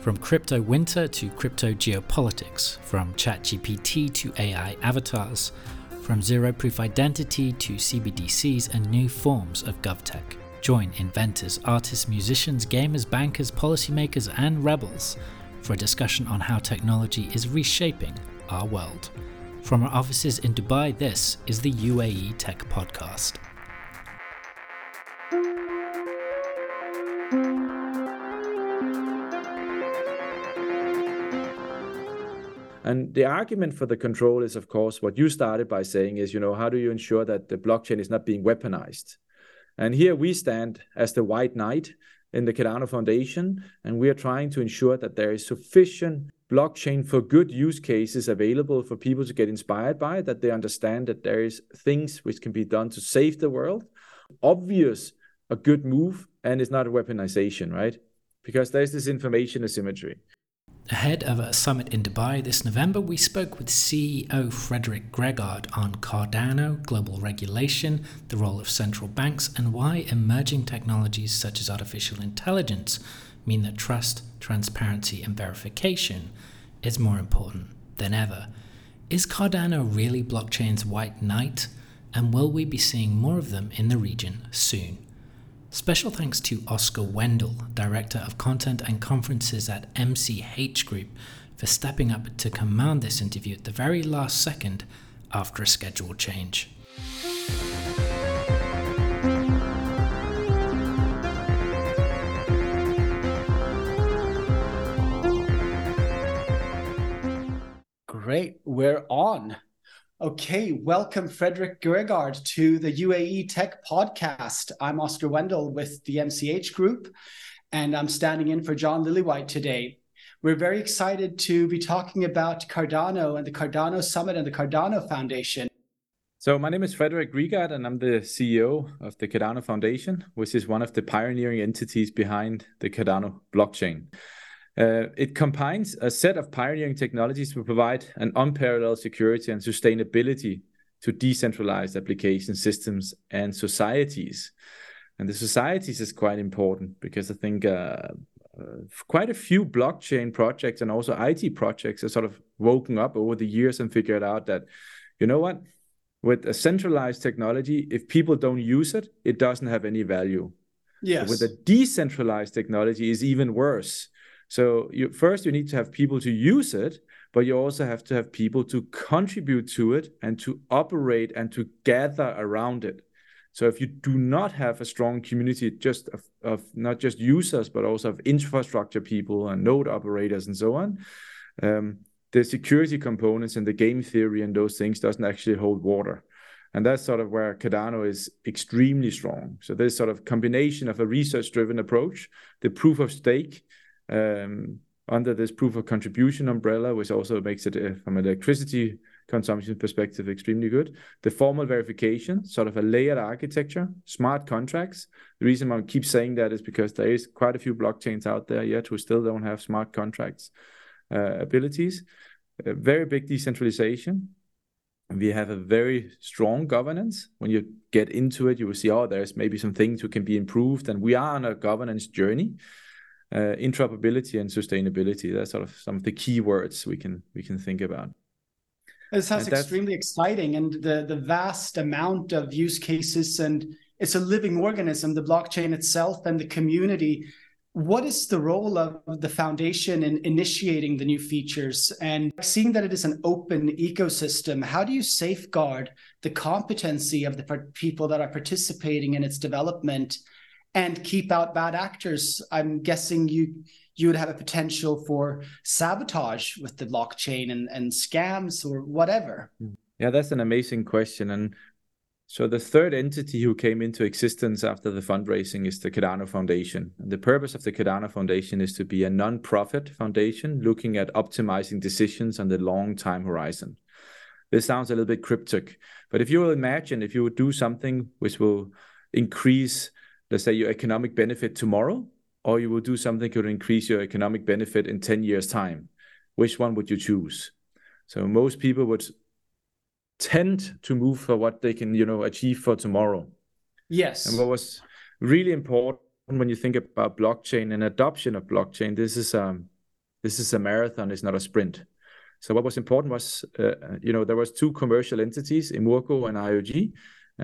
From crypto winter to crypto geopolitics, from ChatGPT to AI avatars, from zero proof identity to CBDCs and new forms of GovTech. Join inventors, artists, musicians, gamers, bankers, policymakers, and rebels for a discussion on how technology is reshaping our world. From our offices in Dubai, this is the UAE Tech Podcast. The argument for the control is, of course, what you started by saying is, you know, how do you ensure that the blockchain is not being weaponized? And here we stand as the white knight in the Cardano Foundation, and we are trying to ensure that there is sufficient blockchain for good use cases available for people to get inspired by, that they understand that there is things which can be done to save the world. Obvious, a good move, and it's not a weaponization, right? Because there's this information asymmetry. Ahead of a summit in Dubai this November, we spoke with CEO Frederik Gregaard on Cardano, global regulation, the role of central banks, and why emerging technologies such as artificial intelligence mean that trust, transparency, and verification is more important than ever. Is Cardano really blockchain's white knight? And will we be seeing more of them in the region soon? Special thanks to Oscar Wendel, Director of Content and Conferences at MCH Group, for stepping up to command this interview at the very last second after a schedule change. Great, we're on. Okay, welcome Frederik Gregaard to the UAE Tech Podcast. I'm Oscar Wendel with the MCH Group, and I'm standing in for John Lillywhite today. We're very excited to be talking about Cardano and the Cardano Summit and the Cardano Foundation. So my name is Frederik Gregaard, and I'm the CEO of the Cardano Foundation, which is one of the pioneering entities behind the Cardano blockchain. Uh, it combines a set of pioneering technologies to provide an unparalleled security and sustainability to decentralized application systems and societies. And the societies is quite important because I think uh, uh, quite a few blockchain projects and also IT projects have sort of woken up over the years and figured out that, you know what, with a centralized technology, if people don't use it, it doesn't have any value. Yes. But with a decentralized technology, is even worse so you first you need to have people to use it, but you also have to have people to contribute to it and to operate and to gather around it. So if you do not have a strong community just of, of not just users but also of infrastructure people and node operators and so on, um, the security components and the game theory and those things doesn't actually hold water. And that's sort of where Cardano is extremely strong. So this sort of combination of a research-driven approach, the proof of stake, under this proof of contribution umbrella, which also makes it, uh, from an electricity consumption perspective, extremely good. The formal verification, sort of a layered architecture, smart contracts. The reason I keep saying that is because there is quite a few blockchains out there yet who still don't have smart contracts uh, abilities. A very big decentralization. We have a very strong governance. When you get into it, you will see, oh, there's maybe some things who can be improved, and we are on a governance journey uh, interoperability and sustainability. That's sort of some of the key words we can we can think about. This sounds extremely exciting, and the the vast amount of use cases, and it's a living organism, the blockchain itself, and the community. What is the role of the foundation in initiating the new features and seeing that it is an open ecosystem? How do you safeguard the competency of the people that are participating in its development? And keep out bad actors. I'm guessing you you would have a potential for sabotage with the blockchain and, and scams or whatever. Yeah, that's an amazing question. And so the third entity who came into existence after the fundraising is the Cardano Foundation. And the purpose of the Cardano Foundation is to be a non-profit foundation looking at optimizing decisions on the long time horizon. This sounds a little bit cryptic, but if you will imagine if you would do something which will increase let's say your economic benefit tomorrow or you will do something that could increase your economic benefit in 10 years time? Which one would you choose? So most people would tend to move for what they can you know achieve for tomorrow. Yes. And what was really important when you think about blockchain and adoption of blockchain this is um This is a marathon, it's not a sprint. So what was important was, uh, you know, there was two commercial entities, Emurgo and IOG,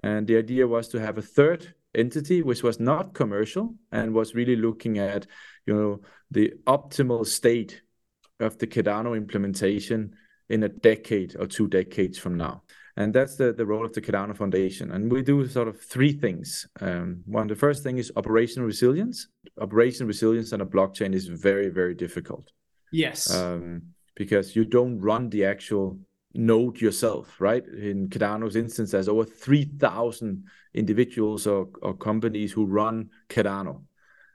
and the idea was to have a third entity which was not commercial and was really looking at, you know, the optimal state of the Cardano implementation in a decade or two decades from now. And that's the, the role of the Cardano Foundation. And we do sort of three things. Um, one, the first thing is operational resilience. Operational resilience on a blockchain is very, very difficult. Yes. Um, because you don't run the actual node yourself, right? In Cardano's instance, there's over 3,000 individuals or, or companies who run Cardano.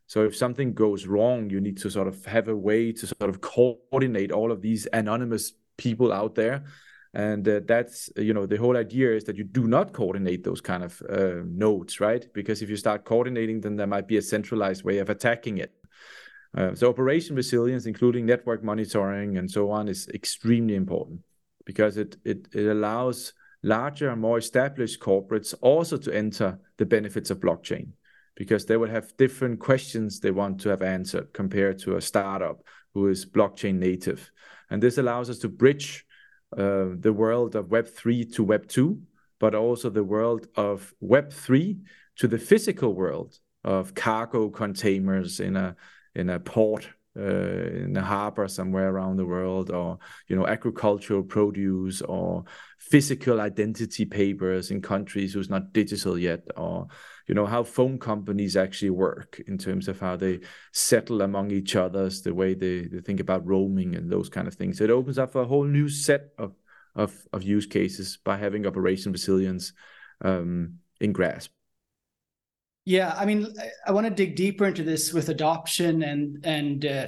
So if something goes wrong, you need to sort of have a way to sort of coordinate all of these anonymous people out there. And uh, that's, you know, the whole idea is that you do not coordinate those kind of uh, nodes, right? Because if you start coordinating, then there might be a centralized way of attacking it. Uh, so operation resilience, including network monitoring and so on, is extremely important because it, it, it allows larger and more established corporates also to enter the benefits of blockchain because they will have different questions they want to have answered compared to a startup who is blockchain native. And this allows us to bridge uh, the world of Web3 to Web2, but also the world of Web3 to the physical world of cargo containers in a in a port uh, in a harbor somewhere around the world or you know agricultural produce or physical identity papers in countries who's not digital yet or you know how phone companies actually work in terms of how they settle among each others the way they, they think about roaming and those kind of things. It opens up a whole new set of of, of use cases by having operation resilience um, in grasp yeah, I mean, I want to dig deeper into this with adoption and and uh,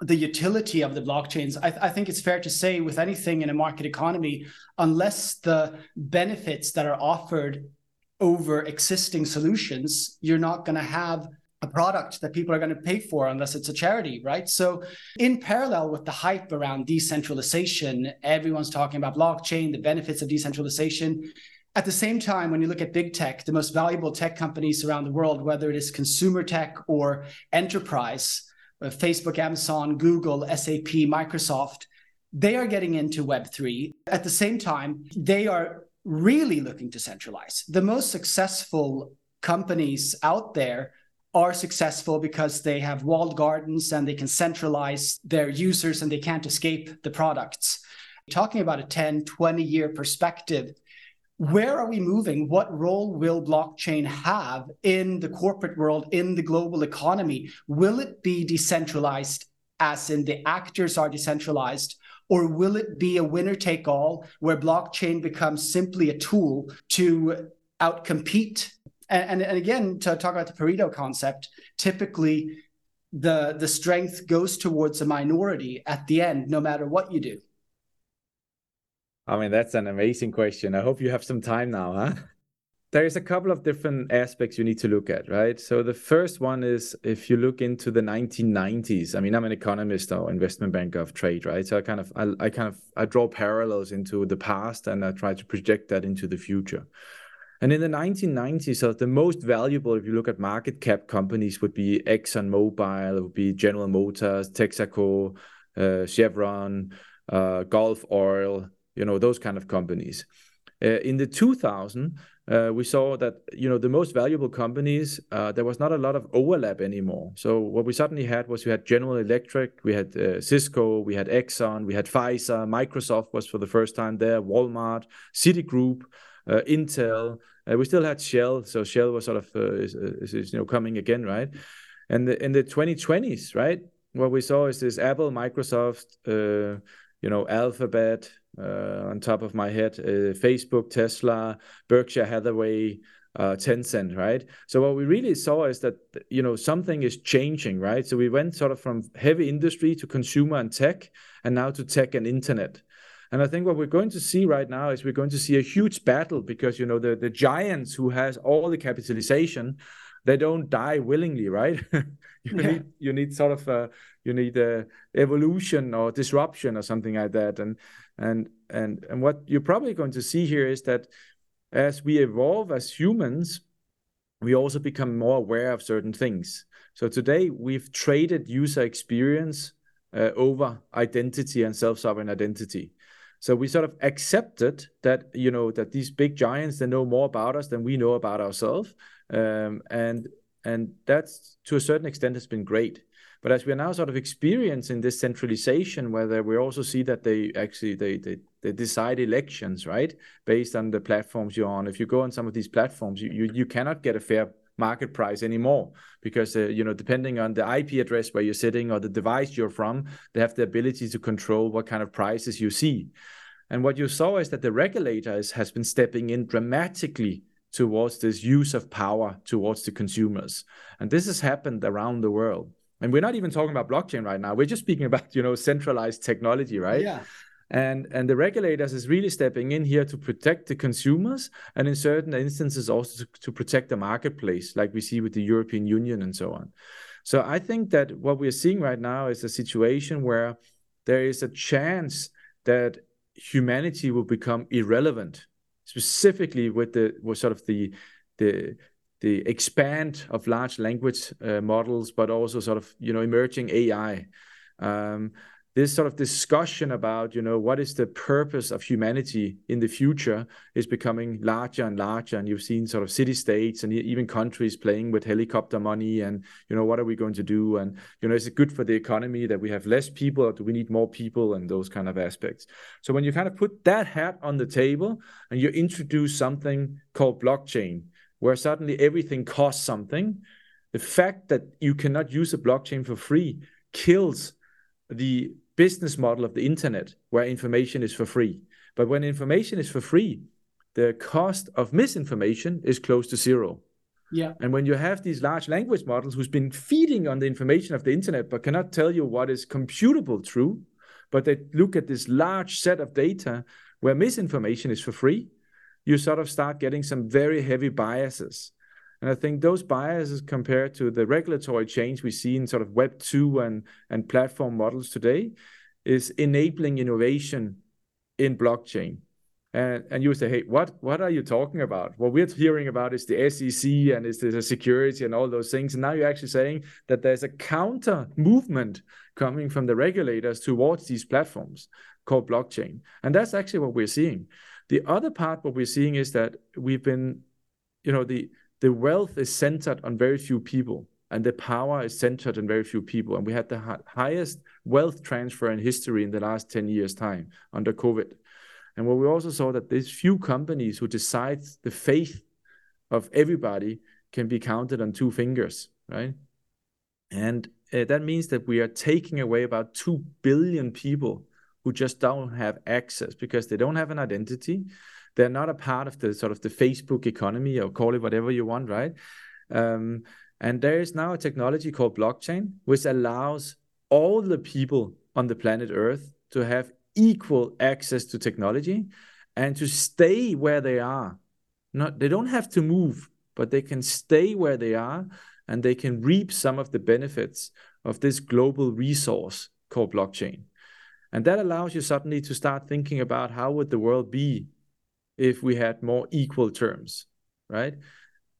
the utility of the blockchains. I, I, think it's fair to say, with anything in a market economy, unless the benefits that are offered over existing solutions, you're not going to have a product that people are going to pay for unless it's a charity, right? So, in parallel with the hype around decentralization, everyone's talking about blockchain, the benefits of decentralization. At the same time, when you look at big tech, the most valuable tech companies around the world, whether it is consumer tech or enterprise, uh, Facebook, Amazon, Google, SAP, Microsoft, they are getting into Web3. At the same time, they are really looking to centralize. The most successful companies out there are successful because they have walled gardens and they can centralize their users and they can't escape the products. Talking about a 10, 20 year perspective, where are we moving? What role will blockchain have in the corporate world, in the global economy? Will it be decentralized, as in the actors are decentralized? Or will it be a winner take all where blockchain becomes simply a tool to outcompete? And, and, and again, to talk about the Pareto concept, typically the, the strength goes towards a minority at the end, no matter what you do. I mean, that's an amazing question. I hope you have some time now, huh? There is a couple of different aspects you need to look at, right? So the first one is if you look into the 1990s. I mean, I'm an economist or investment banker of trade, right? So I kind of, I, I kind of, I draw parallels into the past and I try to project that into the future. And in the 1990s, so the most valuable, if you look at market cap companies, would be ExxonMobil, it would be General Motors, Texaco, uh, Chevron, uh, Gulf Oil, you know those kind of companies. Uh, in the 2000, uh, we saw that you know the most valuable companies uh, there was not a lot of overlap anymore. So what we suddenly had was we had General Electric, we had Cisco, we had Exxon, we had Pfizer, Microsoft was for the first time there, Walmart, Citigroup, Intel. We still had Shell, so Shell was sort of is, you know coming again, right? And in the 2020s, right, what we saw is this Apple, Microsoft, you know, Alphabet, on top of my head, uh, Facebook, Tesla, Berkshire Hathaway, uh, Tencent, right? So what we really saw is that you know something is changing, right? So we went sort of from heavy industry to consumer and tech, and now to tech and internet. And I think what we're going to see right now is we're going to see a huge battle because you know the the giants who has all the capitalization, they don't die willingly, right? you yeah. need you need sort of a you need a evolution or disruption or something like that, and and and and what you're probably going to see here is that as we evolve as humans, we also become more aware of certain things. So today we've traded user experience uh, over identity and self-sovereign identity. So we sort of accepted that you know that these big giants they know more about us than we know about ourselves, um, and and that's to a certain extent has been great. But as we are now sort of experiencing this centralization, where we also see that they actually they, they they decide elections right based on the platforms you're on. If you go on some of these platforms, you you, you cannot get a fair market price anymore because uh, you know depending on the IP address where you're sitting or the device you're from, they have the ability to control what kind of prices you see. And what you saw is that the regulators has been stepping in dramatically towards this use of power towards the consumers. And this has happened around the world. And we're not even talking about blockchain right now. We're just speaking about, you know, centralized technology, right? Yeah. And and the regulators is really stepping in here to protect the consumers and in certain instances also to, to protect the marketplace, like we see with the European Union and so on. So I think that what we're seeing right now is a situation where there is a chance that humanity will become irrelevant specifically with the with sort of the the the expand of large language uh, models, but also sort of you know emerging AI. Um, this sort of discussion about you know what is the purpose of humanity in the future is becoming larger and larger. And you've seen sort of city states and even countries playing with helicopter money and you know what are we going to do? And you know is it good for the economy that we have less people or do we need more people and those kind of aspects? So when you kind of put that hat on the table and you introduce something called blockchain where suddenly everything costs something the fact that you cannot use a blockchain for free kills the business model of the internet where information is for free. But when information is for free, the cost of misinformation is close to zero. Yeah. And when you have these large language models who's been feeding on the information of the internet but cannot tell you what is computable true, but they look at this large set of data where misinformation is for free, you sort of start getting some very heavy biases. And I think those biases compared to the regulatory change we see in sort of Web 2 and, and platform models today is enabling innovation in blockchain. And, and you say, hey, what, what are you talking about? What we're hearing about is the SEC and is the security and all those things. And now you're actually saying that there's a counter movement coming from the regulators towards these platforms called blockchain. And that's actually what we're seeing. The other part, what we're seeing is that we've been, you know, the the wealth is centered on very few people and the power is centered on very few people. And we had the ha- highest wealth transfer in history in the last 10 years' time under COVID. And what we also saw that these few companies who decide the faith of everybody can be counted on two fingers, right? And uh, that means that we are taking away about 2 billion people who just don't have access because they don't have an identity they're not a part of the sort of the Facebook economy or call it whatever you want, right? Um, and there is now a technology called blockchain, which allows all the people on the planet Earth to have equal access to technology and to stay where they are. Not they don't have to move, but they can stay where they are and they can reap some of the benefits of this global resource called blockchain. And that allows you suddenly to start thinking about how would the world be if we had more equal terms, right?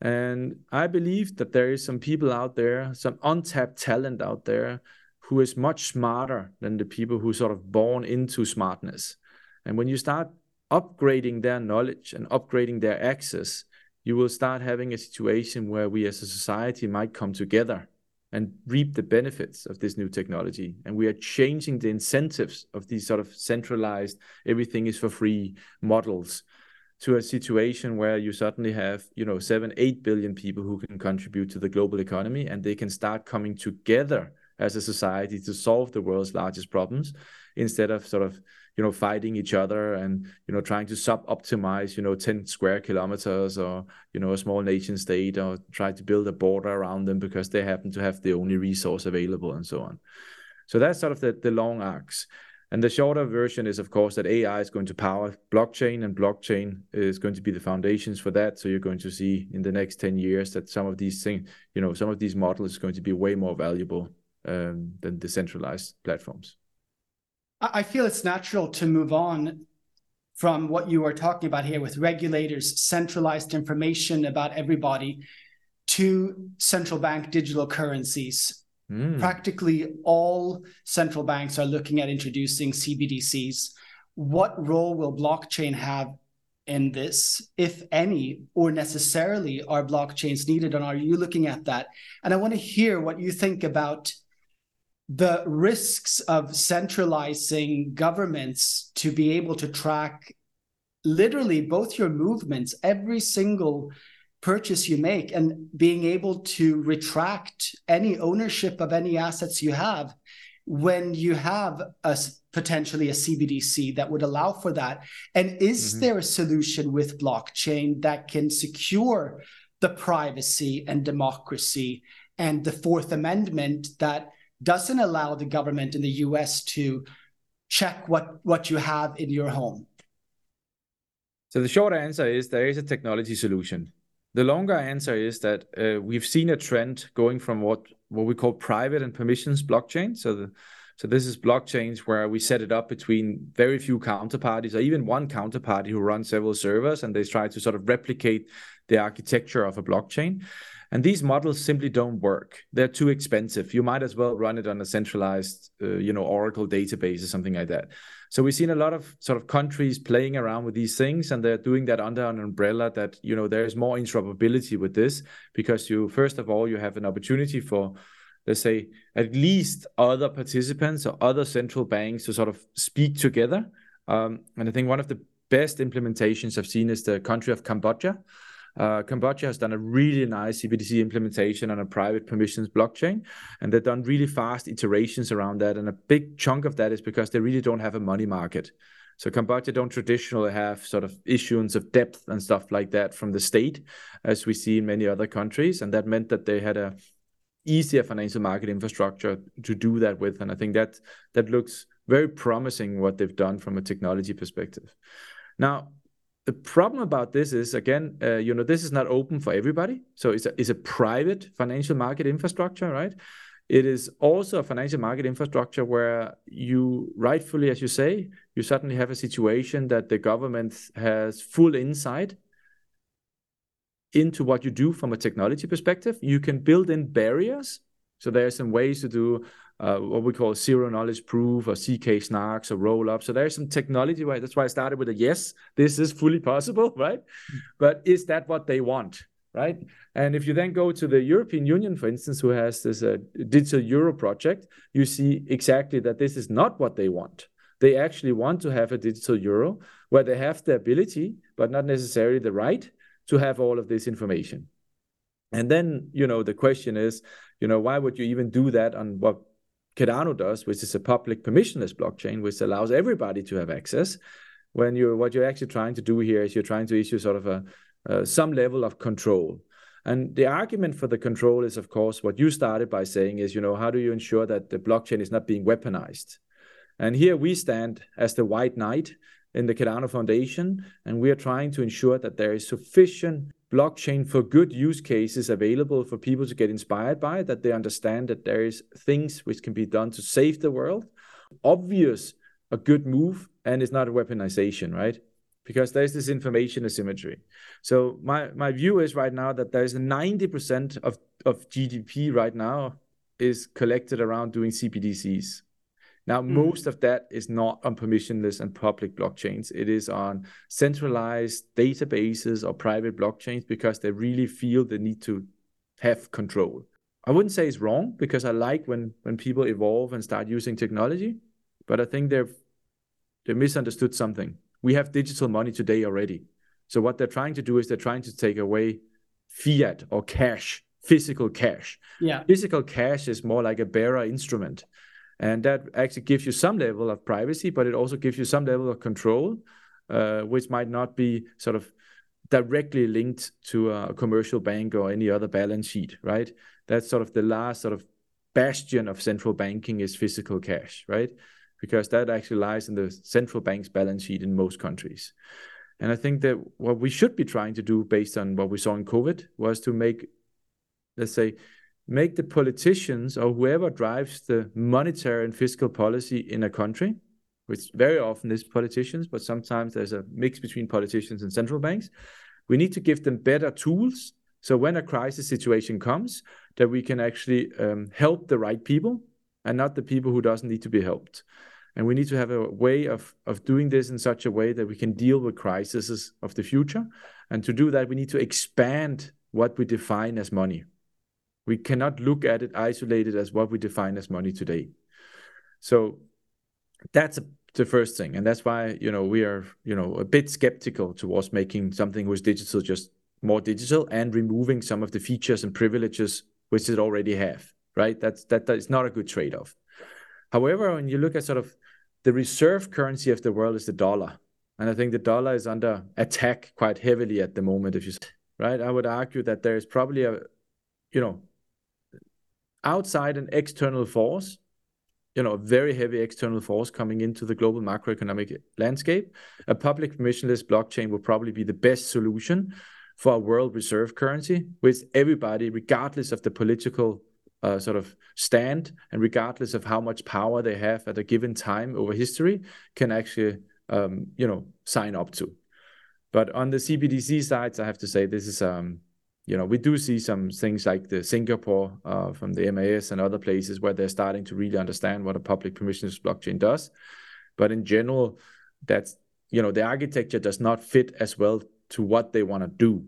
And I believe that there is some people out there, some untapped talent out there who is much smarter than the people who sort of born into smartness. And when you start upgrading their knowledge and upgrading their access, you will start having a situation where we as a society might come together and reap the benefits of this new technology. And we are changing the incentives of these sort of centralized, everything is for free models to a situation where you suddenly have you know seven eight billion people who can contribute to the global economy and they can start coming together as a society to solve the world's largest problems instead of sort of you know fighting each other and you know trying to sub optimize you know 10 square kilometers or you know a small nation state or try to build a border around them because they happen to have the only resource available and so on so that's sort of the, the long arcs and the shorter version is, of course, that AI is going to power blockchain, and blockchain is going to be the foundations for that. So you're going to see in the next 10 years that some of these things, you know, some of these models is going to be way more valuable um, than decentralized platforms. I feel it's natural to move on from what you are talking about here with regulators, centralized information about everybody, to central bank digital currencies Mm. Practically all central banks are looking at introducing CBDCs. What role will blockchain have in this, if any, or necessarily are blockchains needed? And are you looking at that? And I want to hear what you think about the risks of centralizing governments to be able to track literally both your movements, every single purchase you make and being able to retract any ownership of any assets you have when you have a potentially a CBDC that would allow for that and is mm-hmm. there a solution with blockchain that can secure the privacy and democracy and the fourth amendment that doesn't allow the government in the US to check what what you have in your home so the short answer is there is a technology solution the longer answer is that uh, we've seen a trend going from what what we call private and permissions blockchain. So the so this is blockchains where we set it up between very few counterparties or even one counterparty who runs several servers and they try to sort of replicate the architecture of a blockchain. And these models simply don't work. They're too expensive. You might as well run it on a centralized, uh, you know, Oracle database or something like that. So we've seen a lot of sort of countries playing around with these things, and they're doing that under an umbrella that you know there is more interoperability with this because you first of all you have an opportunity for let's say at least other participants or other central banks to sort of speak together. Um, and I think one of the best implementations I've seen is the country of Cambodia. Uh, Cambodia has done a really nice CBDC implementation on a private permissions blockchain, and they've done really fast iterations around that. And a big chunk of that is because they really don't have a money market. So Cambodia don't traditionally have sort of issuance of debt and stuff like that from the state, as we see in many other countries, and that meant that they had a easier financial market infrastructure to do that with. And I think that that looks very promising what they've done from a technology perspective. Now, the problem about this is again, uh, you know, this is not open for everybody. So it's a, it's a private financial market infrastructure, right? It is also a financial market infrastructure where you rightfully, as you say, you suddenly have a situation that the government has full insight into what you do from a technology perspective. You can build in barriers. So there are some ways to do uh, what we call zero knowledge proof or ZK-SNARKs or roll up. So there's some technology, right? That's why I started with a yes, this is fully possible, right? But is that what they want, right? And if you then go to the European Union, for instance, who has this uh, digital euro project, you see exactly that this is not what they want. They actually want to have a digital euro where they have the ability, but not necessarily the right, to have all of this information. And then, you know, the question is, you know, why would you even do that on what Cardano does, which is a public permissionless blockchain, which allows everybody to have access. When you're what you're actually trying to do here is you're trying to issue sort of a uh, some level of control. And the argument for the control is, of course, what you started by saying is, you know, how do you ensure that the blockchain is not being weaponized? And here we stand as the white knight in the Cardano Foundation, and we are trying to ensure that there is sufficient blockchain for good use cases available for people to get inspired by, that they understand that there is things which can be done to save the world. Obvious, a good move, and it's not a weaponization, right? Because there's this information asymmetry. So my, my view is right now that there's 90% of, of GDP right now is collected around doing CBDCs. Now, mm. most of that is not on permissionless and public blockchains. It is on centralized databases or private blockchains because they really feel the need to have control. I wouldn't say it's wrong because I like when when people evolve and start using technology, but I think they've they misunderstood something. We have digital money today already. So what they're trying to do is they're trying to take away fiat or cash, physical cash. Yeah. Physical cash is more like a bearer instrument. And that actually gives you some level of privacy, but it also gives you some level of control, uh, which might not be sort of directly linked to a commercial bank or any other balance sheet, right? That's sort of the last sort of bastion of central banking is physical cash, right? Because that actually lies in the central bank's balance sheet in most countries. And I think that what we should be trying to do based on what we saw in COVID was to make, let's say, make the politicians or whoever drives the monetary and fiscal policy in a country, which very often is politicians, but sometimes there's a mix between politicians and central banks. We need to give them better tools So when a crisis situation comes, that we can actually um, help the right people and not the people who doesn't need to be helped. And we need to have a way of, of doing this in such a way that we can deal with crises of the future. And to do that, we need to expand what we define as money. We cannot look at it isolated as what we define as money today. So that's the first thing. And that's why, you know, we are, you know, a bit skeptical towards making something was digital just more digital and removing some of the features and privileges which it already have, right? That's that, that is not a good trade-off. However, when you look at sort of the reserve currency of the world is the dollar. And I think the dollar is under attack quite heavily at the moment, if you right. I would argue that there is probably a, you know, outside an external force, you know, a very heavy external force coming into the global macroeconomic landscape. A public permissionless blockchain will probably be the best solution for a world reserve currency, which everybody, regardless of the political uh, sort of stand and regardless of how much power they have at a given time over history, can actually um, you know sign up to. But on the CBDC sides, I have to say this is um, you know we do see some things like the Singapore uh, from the MAS and other places where they're starting to really understand what a public permissionless blockchain does. But in general, that's you know the architecture does not fit as well to what they want to do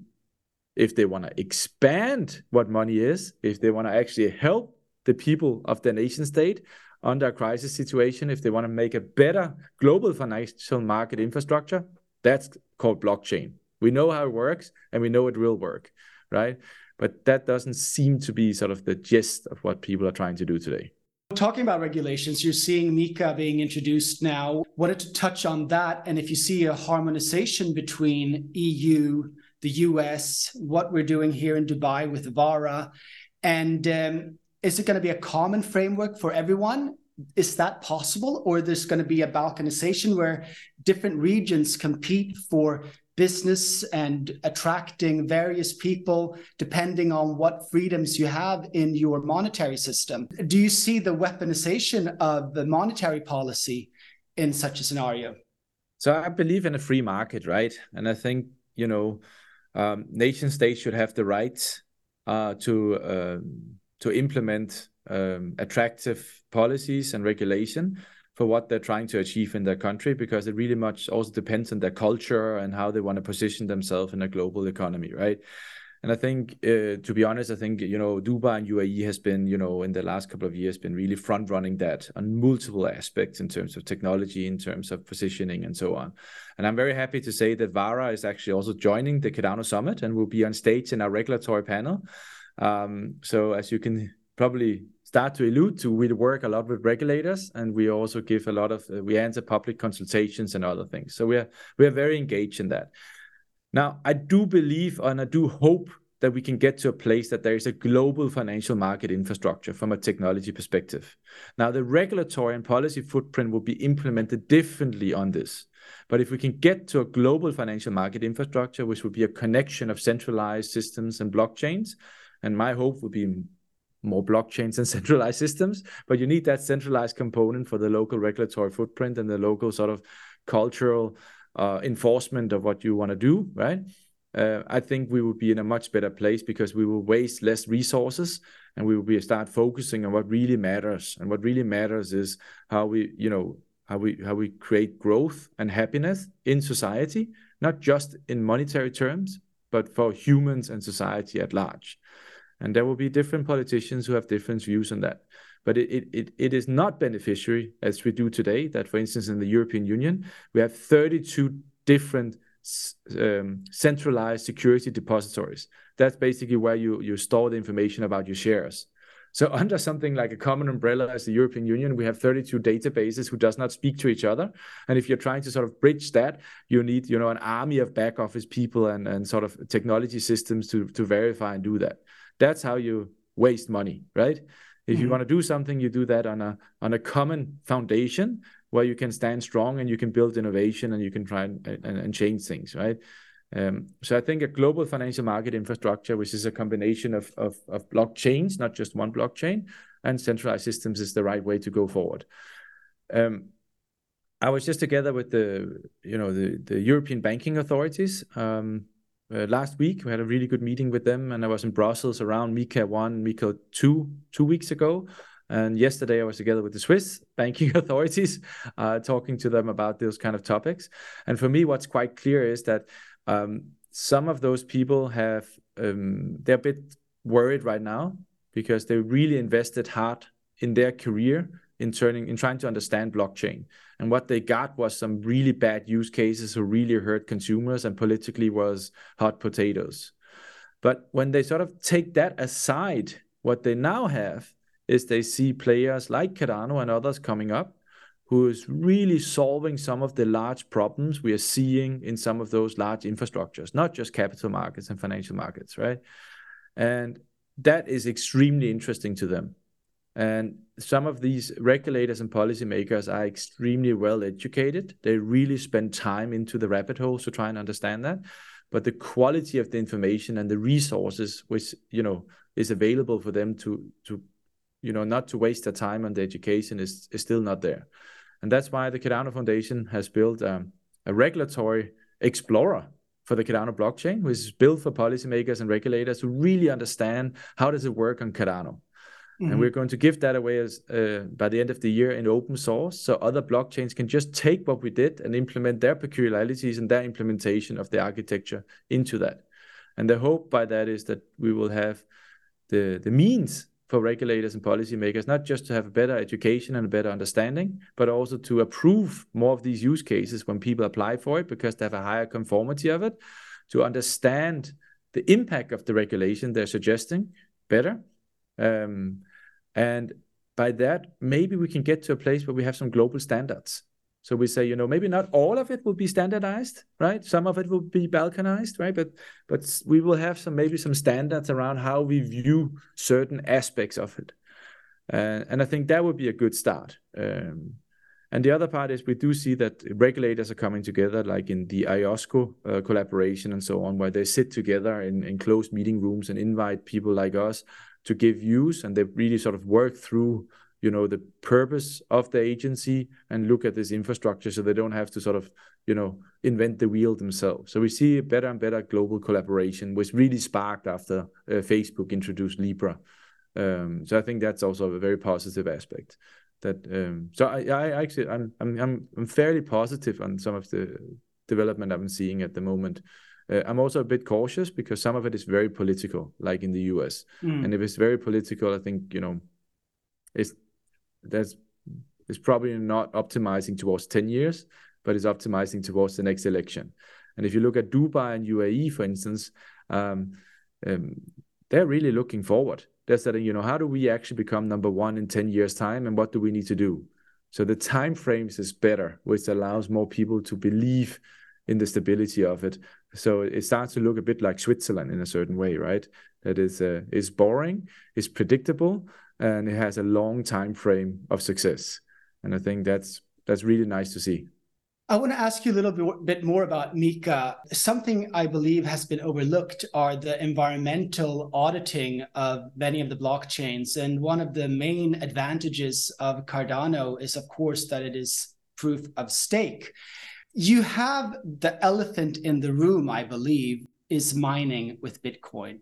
if they want to expand what money is, if they want to actually help the people of the nation state under a crisis situation, if they want to make a better global financial market infrastructure, that's called blockchain. We know how it works and we know it will work, right? But that doesn't seem to be sort of the gist of what people are trying to do today. Talking about regulations, you're seeing MiCA being introduced now. Wanted to touch on that and if you see a harmonization between EU the US, what we're doing here in Dubai with VARA. And um, is it going to be a common framework for everyone? Is that possible? Or there's going to be a balkanization where different regions compete for business and attracting various people depending on what freedoms you have in your monetary system? Do you see the weaponization of the monetary policy in such a scenario? So I believe in a free market, right? And I think, you know, um, nation states should have the right uh, to uh, to implement um, attractive policies and regulation for what they're trying to achieve in their country because it really much also depends on their culture and how they want to position themselves in a global economy right and I think, uh, to be honest, I think you know Dubai and UAE has been, you know, in the last couple of years, been really front running that on multiple aspects in terms of technology, in terms of positioning, and so on. And I'm very happy to say that Vara is actually also joining the Cardano Summit and will be on stage in our regulatory panel. Um, so as you can probably start to allude to, we work a lot with regulators, and we also give a lot of uh, we answer public consultations and other things. So we are we are very engaged in that. Now, I do believe and I do hope that we can get to a place that there is a global financial market infrastructure from a technology perspective. Now, the regulatory and policy footprint will be implemented differently on this. But if we can get to a global financial market infrastructure, which would be a connection of centralized systems and blockchains, and my hope would be more blockchains and centralized systems, but you need that centralized component for the local regulatory footprint and the local sort of cultural uh, enforcement of what you want to do, right? Uh, I think we would be in a much better place because we will waste less resources and we will be start focusing on what really matters. And what really matters is how we, you know, how we how we create growth and happiness in society, not just in monetary terms, but for humans and society at large. And there will be different politicians who have different views on that. But it, it, it is not beneficiary, as we do today, that, for instance, in the European Union, we have 32 different um, centralized security depositories. That's basically where you, you store the information about your shares. So under something like a common umbrella as the European Union, we have 32 databases who does not speak to each other. And if you're trying to sort of bridge that, you need, you know, an army of back office people and, and sort of technology systems to, to verify and do that. That's how you waste money, right? If mm-hmm. you want to do something, you do that on a on a common foundation where you can stand strong and you can build innovation and you can try and, and, and change things, right? Um, so I think a global financial market infrastructure, which is a combination of, of, of blockchains, not just one blockchain, and centralized systems, is the right way to go forward. Um, I was just together with the you know the, the European banking authorities um, uh, last week. We had a really good meeting with them, and I was in Brussels around MiCA 1, MiCA 2, two weeks ago. And yesterday I was together with the Swiss banking authorities, uh, talking to them about those kind of topics. And for me, what's quite clear is that um, some of those people have um, they're a bit worried right now because they really invested hard in their career in turning in trying to understand blockchain. And what they got was some really bad use cases who really hurt consumers and politically was hot potatoes. But when they sort of take that aside what they now have is they see players like cardano and others coming up who is really solving some of the large problems we are seeing in some of those large infrastructures not just capital markets and financial markets right? And that is extremely interesting to them and some of these regulators and policymakers are extremely well educated. They really spend time into the rabbit holes to try and understand that. But the quality of the information and the resources which you know is available for them to to you know not to waste their time on the education is is still not there. And that's why the Cardano Foundation has built um, a regulatory explorer for the Cardano blockchain, which is built for policymakers and regulators to really understand how does it work on Cardano Mm-hmm. And we're going to give that away as uh, by the end of the year in open source, so other blockchains can just take what we did and implement their peculiarities and their implementation of the architecture into that. And the hope by that is that we will have the the means for regulators and policymakers not just to have a better education and a better understanding, but also to approve more of these use cases when people apply for it because they have a higher conformity of it, to understand the impact of the regulation they're suggesting better. Um, and by that, maybe we can get to a place where we have some global standards. So we say, you know, maybe not all of it will be standardized, right? Some of it will be balkanized, right? But but we will have some maybe some standards around how we view certain aspects of it, uh, and I think that would be a good start. Um, and the other part is we do see that regulators are coming together, like in the IOSCO uh, collaboration and so on, where they sit together in, in closed meeting rooms and invite people like us to give use and they really sort of work through you know the purpose of the agency and look at this infrastructure so they don't have to sort of you know invent the wheel themselves. So we see better and better global collaboration which really sparked after uh, facebook introduced libra. Um, so i think that's also a very positive aspect that um, so I, I actually I'm, I'm i'm fairly positive on some of the development i'm seeing at the moment uh, I'm also a bit cautious because some of it is very political, like in the US. Mm. And if it's very political, I think you know, it's that's it's probably not optimizing towards 10 years, but it's optimizing towards the next election. And if you look at Dubai and UAE, for instance, um, um, they're really looking forward. They're saying, you know, how do we actually become number one in 10 years' time, and what do we need to do? So the time frames is better, which allows more people to believe in the stability of it. So it starts to look a bit like Switzerland in a certain way, right? That is uh, is boring, is predictable, and it has a long time frame of success. And I think that's that's really nice to see. I want to ask you a little bit more about MiCA. Something I believe has been overlooked are the environmental auditing of many of the blockchains. And one of the main advantages of Cardano is, of course, that it is proof of stake you have the elephant in the room, I believe, is mining with Bitcoin.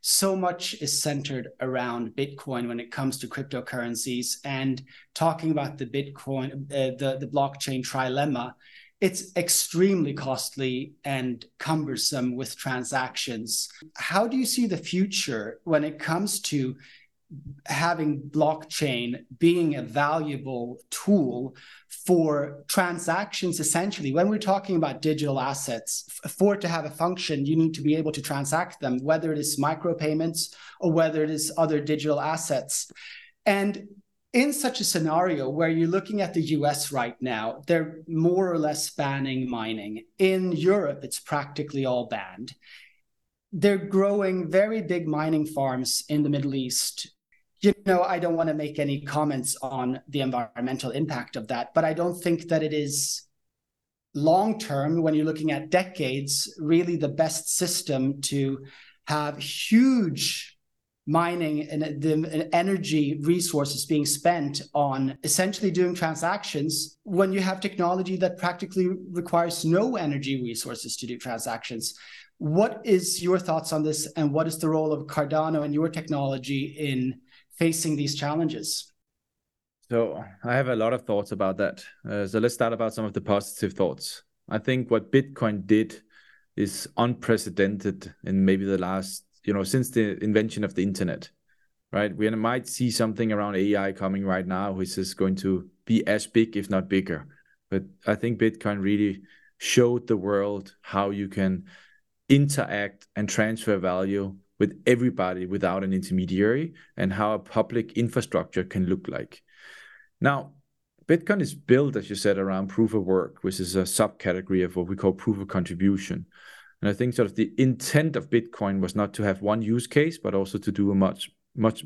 So much is centered around Bitcoin when it comes to cryptocurrencies and talking about the Bitcoin, uh, the, the blockchain trilemma. It's extremely costly and cumbersome with transactions. How do you see the future when it comes to having blockchain being a valuable tool for transactions essentially when we're talking about digital assets for it to have a function you need to be able to transact them whether it is micropayments or whether it is other digital assets and in such a scenario where you're looking at the US right now, they're more or less banning mining. In Europe, it's practically all banned. They're growing very big mining farms in the Middle East you know, I don't want to make any comments on the environmental impact of that, but I don't think that it is long term, when you're looking at decades, really the best system to have huge mining and the energy resources being spent on essentially doing transactions when you have technology that practically requires no energy resources to do transactions. What is your thoughts on this, and what is the role of Cardano and your technology in facing these challenges? So I have a lot of thoughts about that. Uh, so let's start about some of the positive thoughts. I think what Bitcoin did is unprecedented in maybe the last, you know, since the invention of the internet, right? We might see something around AI coming right now, which is going to be as big, if not bigger. But I think Bitcoin really showed the world how you can interact and transfer value with everybody without an intermediary and how a public infrastructure can look like. Now, Bitcoin is built, as you said, around proof of work, which is a subcategory of what we call proof of contribution. And I think sort of the intent of Bitcoin was not to have one use case, but also to do a much, much,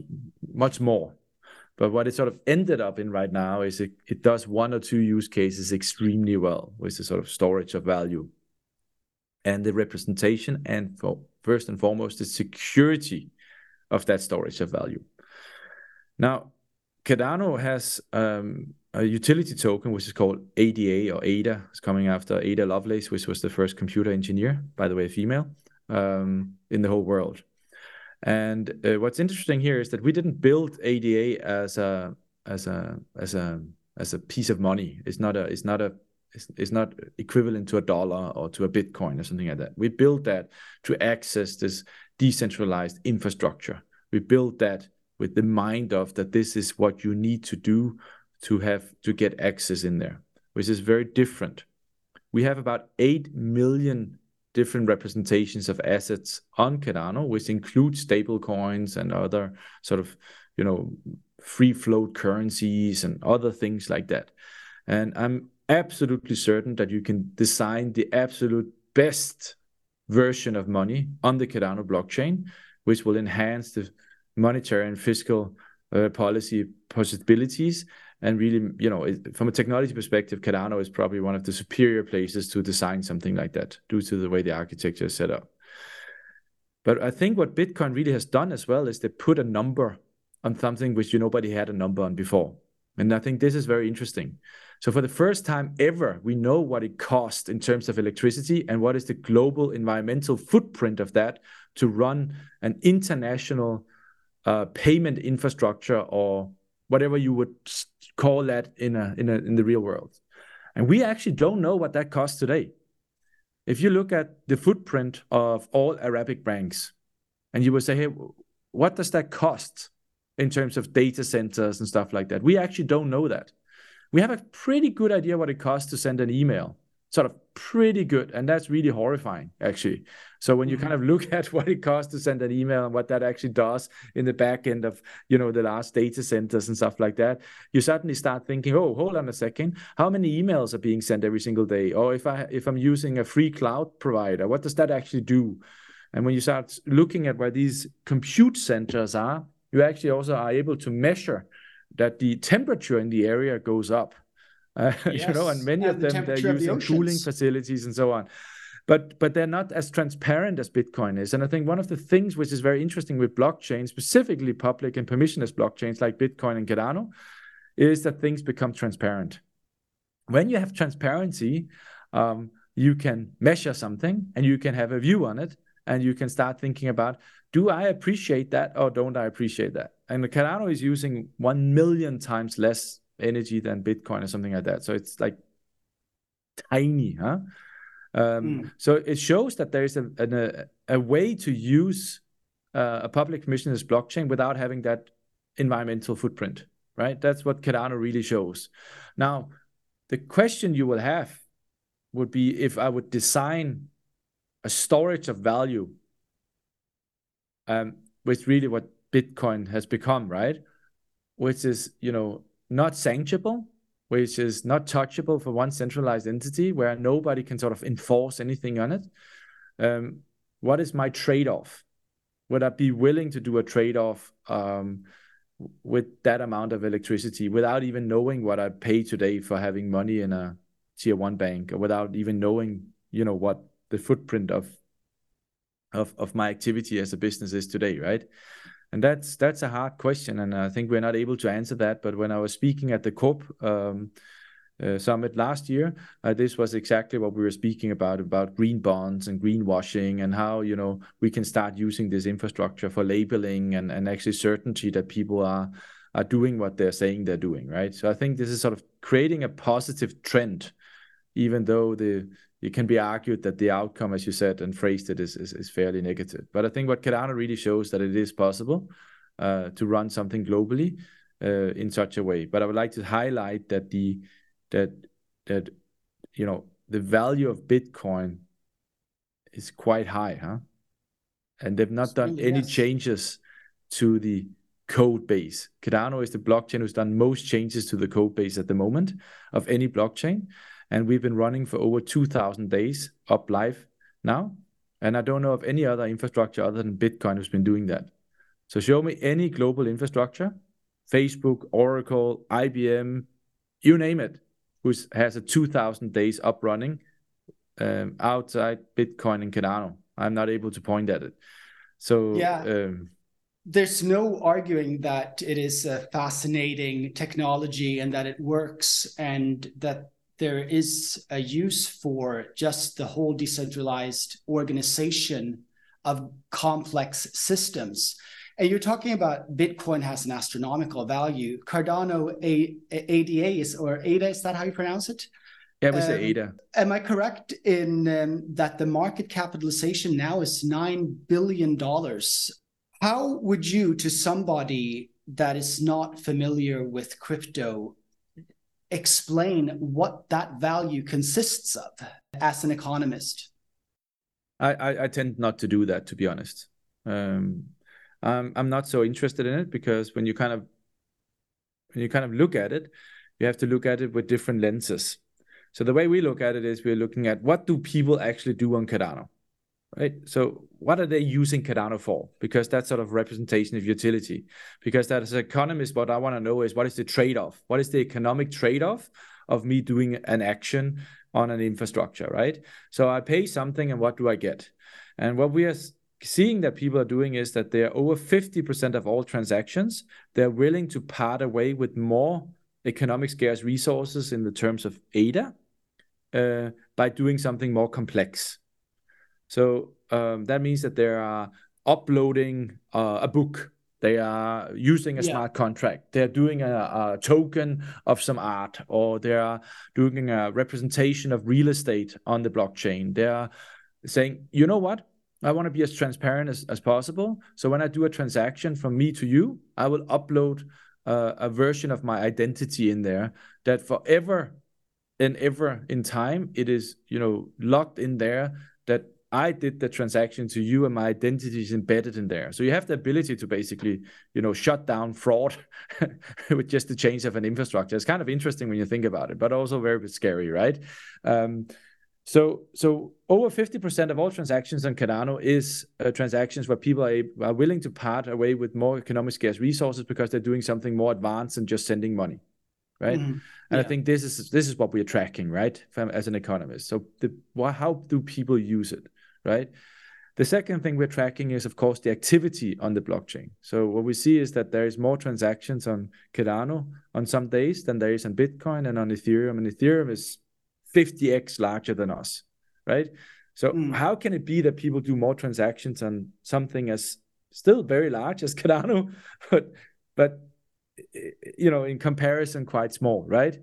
much more. But what it sort of ended up in right now is it, it does one or two use cases extremely well, which is sort of storage of value and the representation and for first and foremost the security of that storage of value. Now, Cardano has um, a utility token which is called ADA or ADA. It's coming after Ada Lovelace, which was the first computer engineer, by the way, a female um, in the whole world. And uh, what's interesting here is that we didn't build ADA as a as a as a as a piece of money. It's not a it's not a it's, it's not equivalent to a dollar or to a Bitcoin or something like that. We built that to access this decentralized infrastructure. We built that with the mind of that this is what you need to do to have to get access in there, which is very different. We have about 8 million different representations of assets on Cardano, which includes stable coins and other sort of, you know, free float currencies and other things like that. And I'm absolutely certain that you can design the absolute best version of money on the Cardano blockchain, which will enhance the monetary and fiscal uh, policy possibilities. And really, you know, from a technology perspective, Cardano is probably one of the superior places to design something like that due to the way the architecture is set up. But I think what Bitcoin really has done as well is they put a number on something which you nobody had a number on before. And I think this is very interesting. So for the first time ever, we know what it costs in terms of electricity and what is the global environmental footprint of that to run an international uh, payment infrastructure or whatever you would call that in a, in a in the real world. And we actually don't know what that costs today. If you look at the footprint of all Arabic banks, and you would say, hey, what does that cost in terms of data centers and stuff like that? We actually don't know that we have a pretty good idea what it costs to send an email. Sort of pretty good and that's really horrifying actually. So when you mm-hmm. kind of look at what it costs to send an email and what that actually does in the back end of you know the last data centers and stuff like that you suddenly start thinking oh hold on a second. How many emails are being sent every single day? Or if i if i'm using a free cloud provider what does that actually do? And when you start looking at where these compute centers are you actually also are able to measure that the temperature in the area goes up. Uh, yes. you know, and many and of them the they're using the cooling facilities and so on. But but they're not as transparent as Bitcoin is. And I think one of the things which is very interesting with blockchain, specifically public and permissionless blockchains like Bitcoin and Cardano, is that things become transparent. When you have transparency, um, you can measure something and you can have a view on it, and you can start thinking about do I appreciate that or don't I appreciate that? And the Cardano is using 1 million times less energy than Bitcoin or something like that. So it's like tiny, huh? Um, mm. So it shows that there is a, a, a way to use uh, a public permissionless blockchain without having that environmental footprint, right? That's what Cardano really shows. Now, the question you will have would be if I would design a storage of value um, which really what Bitcoin has become, right? Which is, you know, not sanctionable, which is not touchable for one centralized entity where nobody can sort of enforce anything on it. Um, what is my trade-off? Would I be willing to do a trade-off um, with that amount of electricity without even knowing what I pay today for having money in a tier one bank, or without even knowing, you know, what the footprint of of of my activity as a business is today, right? And that's that's a hard question, and I think we're not able to answer that. But when I was speaking at the COP, um, uh, summit last year, uh, this was exactly what we were speaking about about green bonds and greenwashing and how you know we can start using this infrastructure for labeling and and actually certainty that people are are doing what they're saying they're doing, right? So I think this is sort of creating a positive trend, even though the it can be argued that the outcome, as you said and phrased it, is is, is fairly negative. But I think what Cardano really shows that it is possible uh, to run something globally uh, in such a way. But I would like to highlight that the that that you know the value of Bitcoin is quite high, huh? And they've not done any yes. changes to the code base. Cardano is the blockchain who's done most changes to the code base at the moment of any blockchain. And we've been running for over 2,000 days up live now. And I don't know of any other infrastructure other than Bitcoin who's been doing that. So show me any global infrastructure, Facebook, Oracle, IBM, you name it, who has a 2,000 days up running um, outside Bitcoin and Cardano. I'm not able to point at it. So yeah. Um, there's no arguing that it is a fascinating technology and that it works and that there is a use for just the whole decentralized organization of complex systems. And you're talking about Bitcoin has an astronomical value. Cardano A- ADA is, or ADA, is that how you pronounce it? Yeah, we um, say ADA. Am I correct in um, that the market capitalization now is $9 billion? How would you, to somebody that is not familiar with crypto, explain what that value consists of as an economist? I, I, I tend not to do that, to be honest. Um, I'm, I'm not so interested in it because when you kind of when you kind of look at it, you have to look at it with different lenses. So the way we look at it is we're looking at what do people actually do on Cardano? Right? So what are they using Cardano for? Because that's sort of representation of utility. Because that as an economist, what I want to know is what is the trade-off? What is the economic trade-off of me doing an action on an infrastructure, right? So I pay something and what do I get? And what we are seeing that people are doing is that they're over 50% of all transactions, they're willing to part away with more economic scarce resources in the terms of ADA uh, by doing something more complex. So um, that means that they are uploading uh, a book. They are using a yeah. smart contract. They're doing a, a, token of some art, or they are doing a representation of real estate on the blockchain. They are saying, you know what? I want to be as transparent as, as possible. So when I do a transaction from me to you, I will upload uh, a version of my identity in there that forever and ever in time it is you know locked in there that I did the transaction to you and my identity is embedded in there. So you have the ability to basically, you know, shut down fraud with just the change of an infrastructure. It's kind of interesting when you think about it, but also very scary, right? Um, so, so over 50% of all transactions on Cardano is uh, transactions where people are, are willing to part away with more economic scarce resources because they're doing something more advanced than just sending money, right? Mm-hmm. And yeah. I think this is this is what we're tracking, right, From, as an economist. So, the, how do people use it? Right? The second thing we're tracking is, of course, the activity on the blockchain. So what we see is that there is more transactions on Cardano on some days than there is on Bitcoin and on Ethereum. And Ethereum is 50x larger than us, right? So mm. how can it be that people do more transactions on something as still very large as Cardano, but but you know in comparison quite small, right?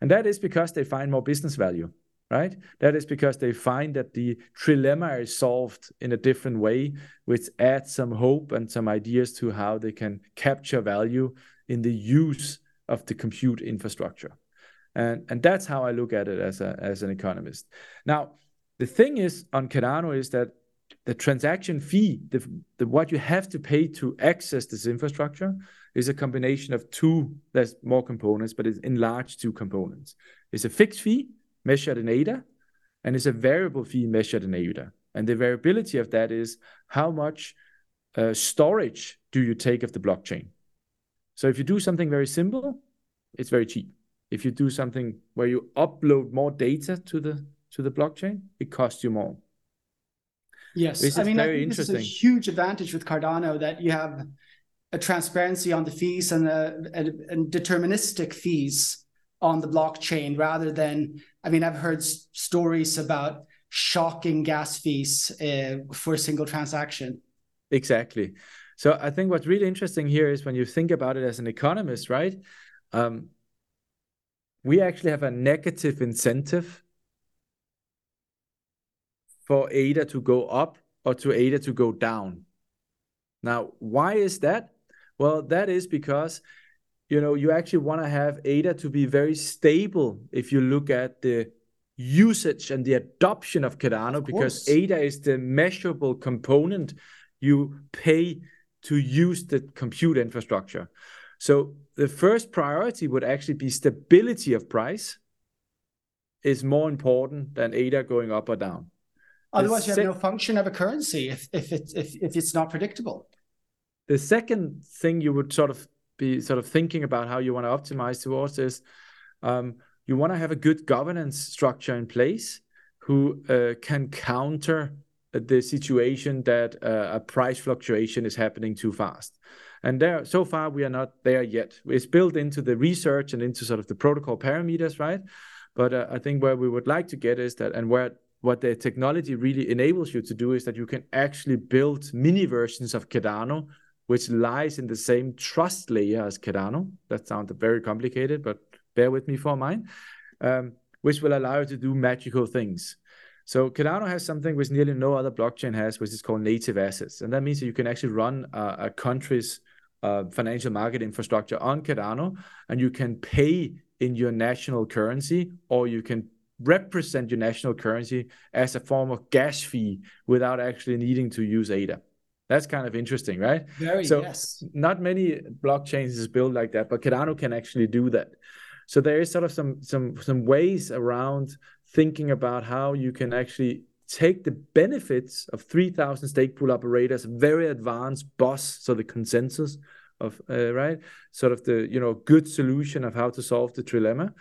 And that is because they find more business value right? That is because they find that the trilemma is solved in a different way, which adds some hope and some ideas to how they can capture value in the use of the compute infrastructure. And, and that's how I look at it as, a, as an economist. Now, the thing is on Cardano is that the transaction fee, the, the what you have to pay to access this infrastructure, is a combination of two. There's more components, but it's enlarged two components. It's a fixed fee, measured in ADA, and it's a variable fee measured in ADA. And the variability of that is how much uh, storage do you take of the blockchain. So if you do something very simple, it's very cheap. If you do something where you upload more data to the to the blockchain, it costs you more. Yes, this I mean, I think this is a huge advantage with Cardano that you have a transparency on the fees and, a, a, and deterministic fees on the blockchain rather than, I mean, I've heard stories about shocking gas fees uh, for a single transaction. Exactly. So I think what's really interesting here is when you think about it as an economist, right? Um, we actually have a negative incentive for ADA to go up or to ADA to go down. Now, why is that? Well, that is because you know you actually want to have ADA to be very stable if you look at the usage and the adoption of Cardano of because ADA is the measurable component you pay to use the compute infrastructure. So the first priority would actually be stability of price is more important than ADA going up or down. Otherwise, you have no function of a currency if if it's if, if it's not predictable. The second thing you would sort of be sort of thinking about how you want to optimize towards is um, you want to have a good governance structure in place who uh, can counter the situation that uh, a price fluctuation is happening too fast. And there, so far, we are not there yet. It's built into the research and into sort of the protocol parameters, right? But uh, I think where we would like to get is that, and where what the technology really enables you to do is that you can actually build mini versions of Cardano, which lies in the same trust layer as Cardano. That sounds very complicated, but bear with me for mine, um, which will allow you to do magical things. So Cardano has something which nearly no other blockchain has, which is called native assets. And that means that you can actually run a, a country's uh, financial market infrastructure on Cardano, and you can pay in your national currency, or you can represent your national currency as a form of gas fee without actually needing to use ADA. That's kind of interesting, right? Very so yes. Not many blockchains is built like that, but Cardano can actually do that. So there is sort of some some some ways around thinking about how you can actually take the benefits of 3000 stake pool operators very advanced boss so the consensus of uh, right sort of the you know good solution of how to solve the trilemma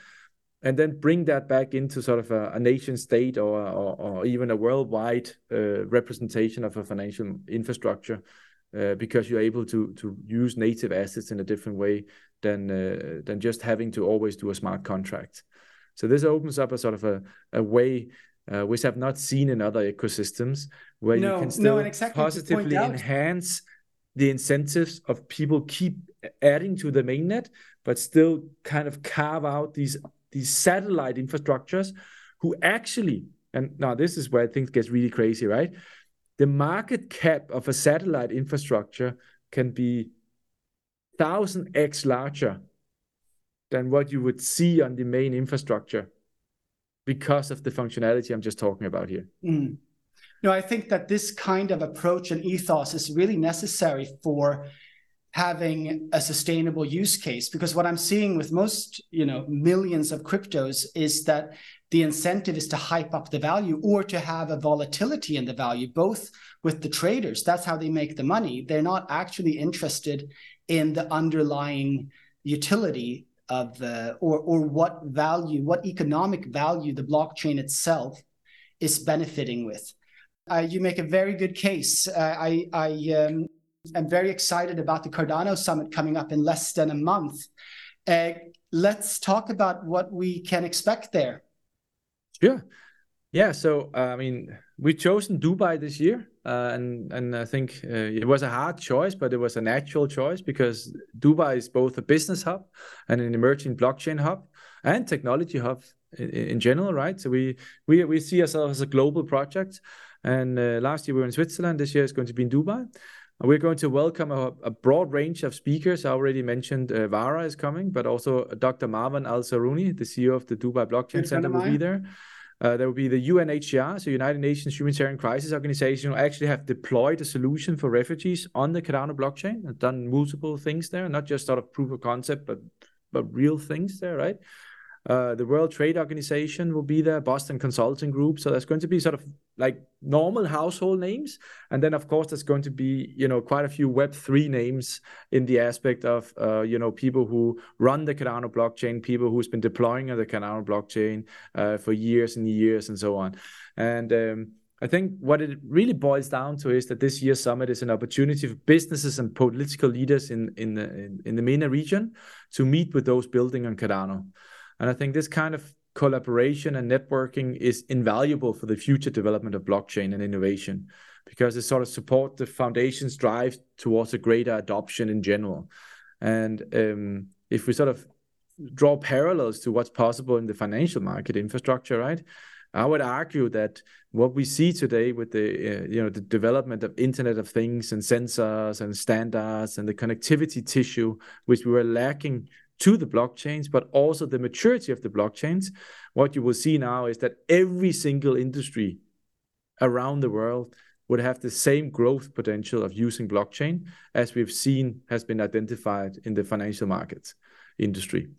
and then bring that back into sort of a, a nation state or, or, or, even a worldwide uh, representation of a financial infrastructure uh, because you're able to to use native assets in a different way than uh, than just having to always do a smart contract. So this opens up a sort of a, a way uh, which I've not seen in other ecosystems where no, you can still no, exactly positively enhance the incentives of people keep adding to the mainnet, but still kind of carve out these these satellite infrastructures who actually, and now this is where things gets really crazy, right? The market cap of a satellite infrastructure can be thousand x larger than what you would see on the main infrastructure because of the functionality I'm just talking about here. Mm. No, I think that this kind of approach and ethos is really necessary for having a sustainable use case because what i'm seeing with most you know millions of cryptos is that the incentive is to hype up the value or to have a volatility in the value both with the traders. That's how they make the money. They're not actually interested in the underlying utility of the or or what value what economic value the blockchain itself is benefiting with. Uh, you make a very good case. Uh, i i um, I'm very excited about the Cardano Summit coming up in less than a month. Uh, let's talk about what we can expect there. Sure. Yeah. So, uh, I mean, we've chosen Dubai this year, uh, and and I think uh, it was a hard choice, but it was a natural choice because Dubai is both a business hub and an emerging blockchain hub and technology hub in, in general, right? So we we we see ourselves as a global project. And uh, last year we were in Switzerland. This year is going to be in Dubai. We're going to welcome a, a broad range of speakers. I already mentioned uh, Vara is coming, but also Dr. Marwan Alzarouni, the CEO of the Dubai Blockchain Center, will be there. Uh, there will be the UNHCR, so United Nations Humanitarian Crisis Organization, who actually have deployed a solution for refugees on the Cardano blockchain and done multiple things there, not just sort of proof of concept, but but real things there, right? Uh, the World Trade Organization will be there, Boston Consulting Group. So there's going to be sort of like normal household names, and then of course there's going to be you know quite a few Web three names in the aspect of uh, you know people who run the Cardano blockchain, people who's been deploying on the Cardano blockchain uh, for years and years and so on, and. Um, I think what it really boils down to is that this year's summit is an opportunity for businesses and political leaders in in the in, in the MENA region to meet with those building on Cardano. And I think this kind of collaboration and networking is invaluable for the future development of blockchain and innovation because it sort of support the foundation's drive towards a greater adoption in general. And um, if we sort of draw parallels to what's possible in the financial market infrastructure, right? I would argue that what we see today with the uh, you know the development of Internet of Things and sensors and standards and the connectivity tissue, which we were lacking to the blockchains, but also the maturity of the blockchains, what you will see now is that every single industry around the world would have the same growth potential of using blockchain as we've seen has been identified in the financial markets industry.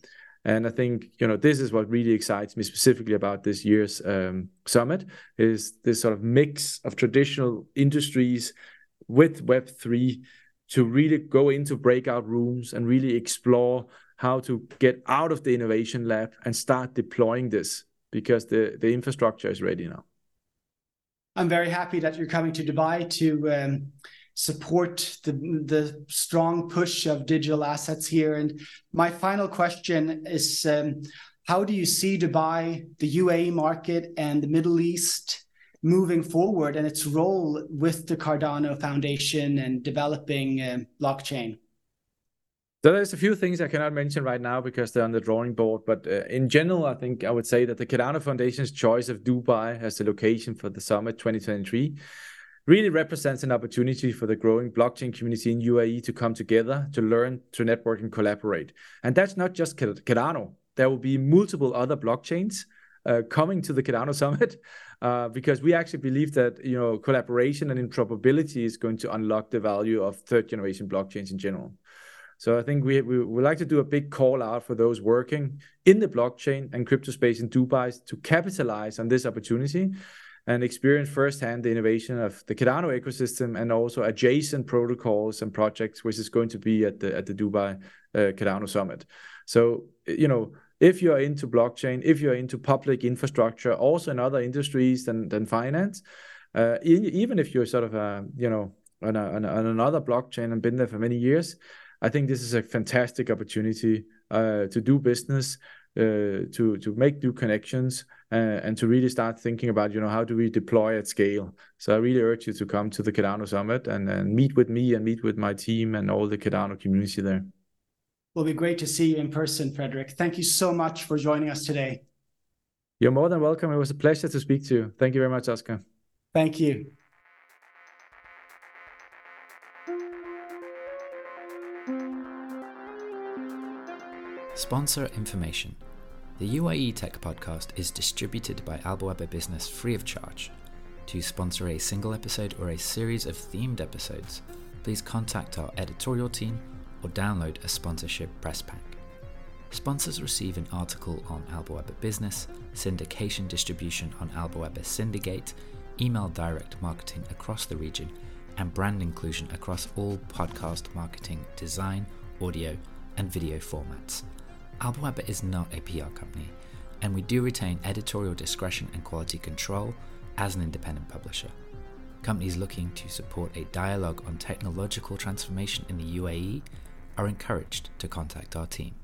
And I think you know this is what really excites me specifically about this year's um, summit is this sort of mix of traditional industries with Web three to really go into breakout rooms and really explore how to get out of the innovation lab and start deploying this because the, the infrastructure is ready now. I'm very happy that you're coming to Dubai to um, support the, the strong push of digital assets here. And my final question is um, how do you see Dubai, the UAE market, and the Middle East moving forward and its role with the Cardano Foundation and developing uh, blockchain? There's a few things I cannot mention right now because they're on the drawing board. But uh, in general, I think I would say that the Cardano Foundation's choice of Dubai as the location for the summit 2023 really represents an opportunity for the growing blockchain community in UAE to come together to learn, to network, and collaborate. And that's not just Cardano. There will be multiple other blockchains uh, coming to the Cardano Summit uh, because we actually believe that you know collaboration and interoperability is going to unlock the value of third generation blockchains in general. So I think we, we would like to do a big call out for those working in the blockchain and crypto space in Dubai to capitalize on this opportunity and experience firsthand the innovation of the Cardano ecosystem and also adjacent protocols and projects, which is going to be at the at the Dubai uh, Cardano Summit. So you know, if you are into blockchain, if you are into public infrastructure, also in other industries than than finance, uh, even if you're sort of a you know on, a, on, another blockchain and been there for many years, I think this is a fantastic opportunity uh, to do business, uh, to to make new connections, uh, and to really start thinking about you know how do we deploy at scale. So I really urge you to come to the Cardano Summit and, and meet with me and meet with my team and all the Cardano community there. It'll be great to see you in person, Frederik. Thank you so much for joining us today. You're more than welcome. It was a pleasure to speak to you. Thank you very much, Oscar. Thank you. Sponsor information. The UAE Tech Podcast is distributed by Arabian Business free of charge. To sponsor a single episode or a series of themed episodes, please contact our editorial team or download a sponsorship press pack. Sponsors receive an article on Arabian Business, syndication distribution on Albueba Syndicate, email direct marketing across the region, and brand inclusion across all podcast marketing, design, audio, and video formats. Arabian is not a PR company, and we do retain editorial discretion and quality control as an independent publisher. Companies looking to support a dialogue on technological transformation in the UAE are encouraged to contact our team.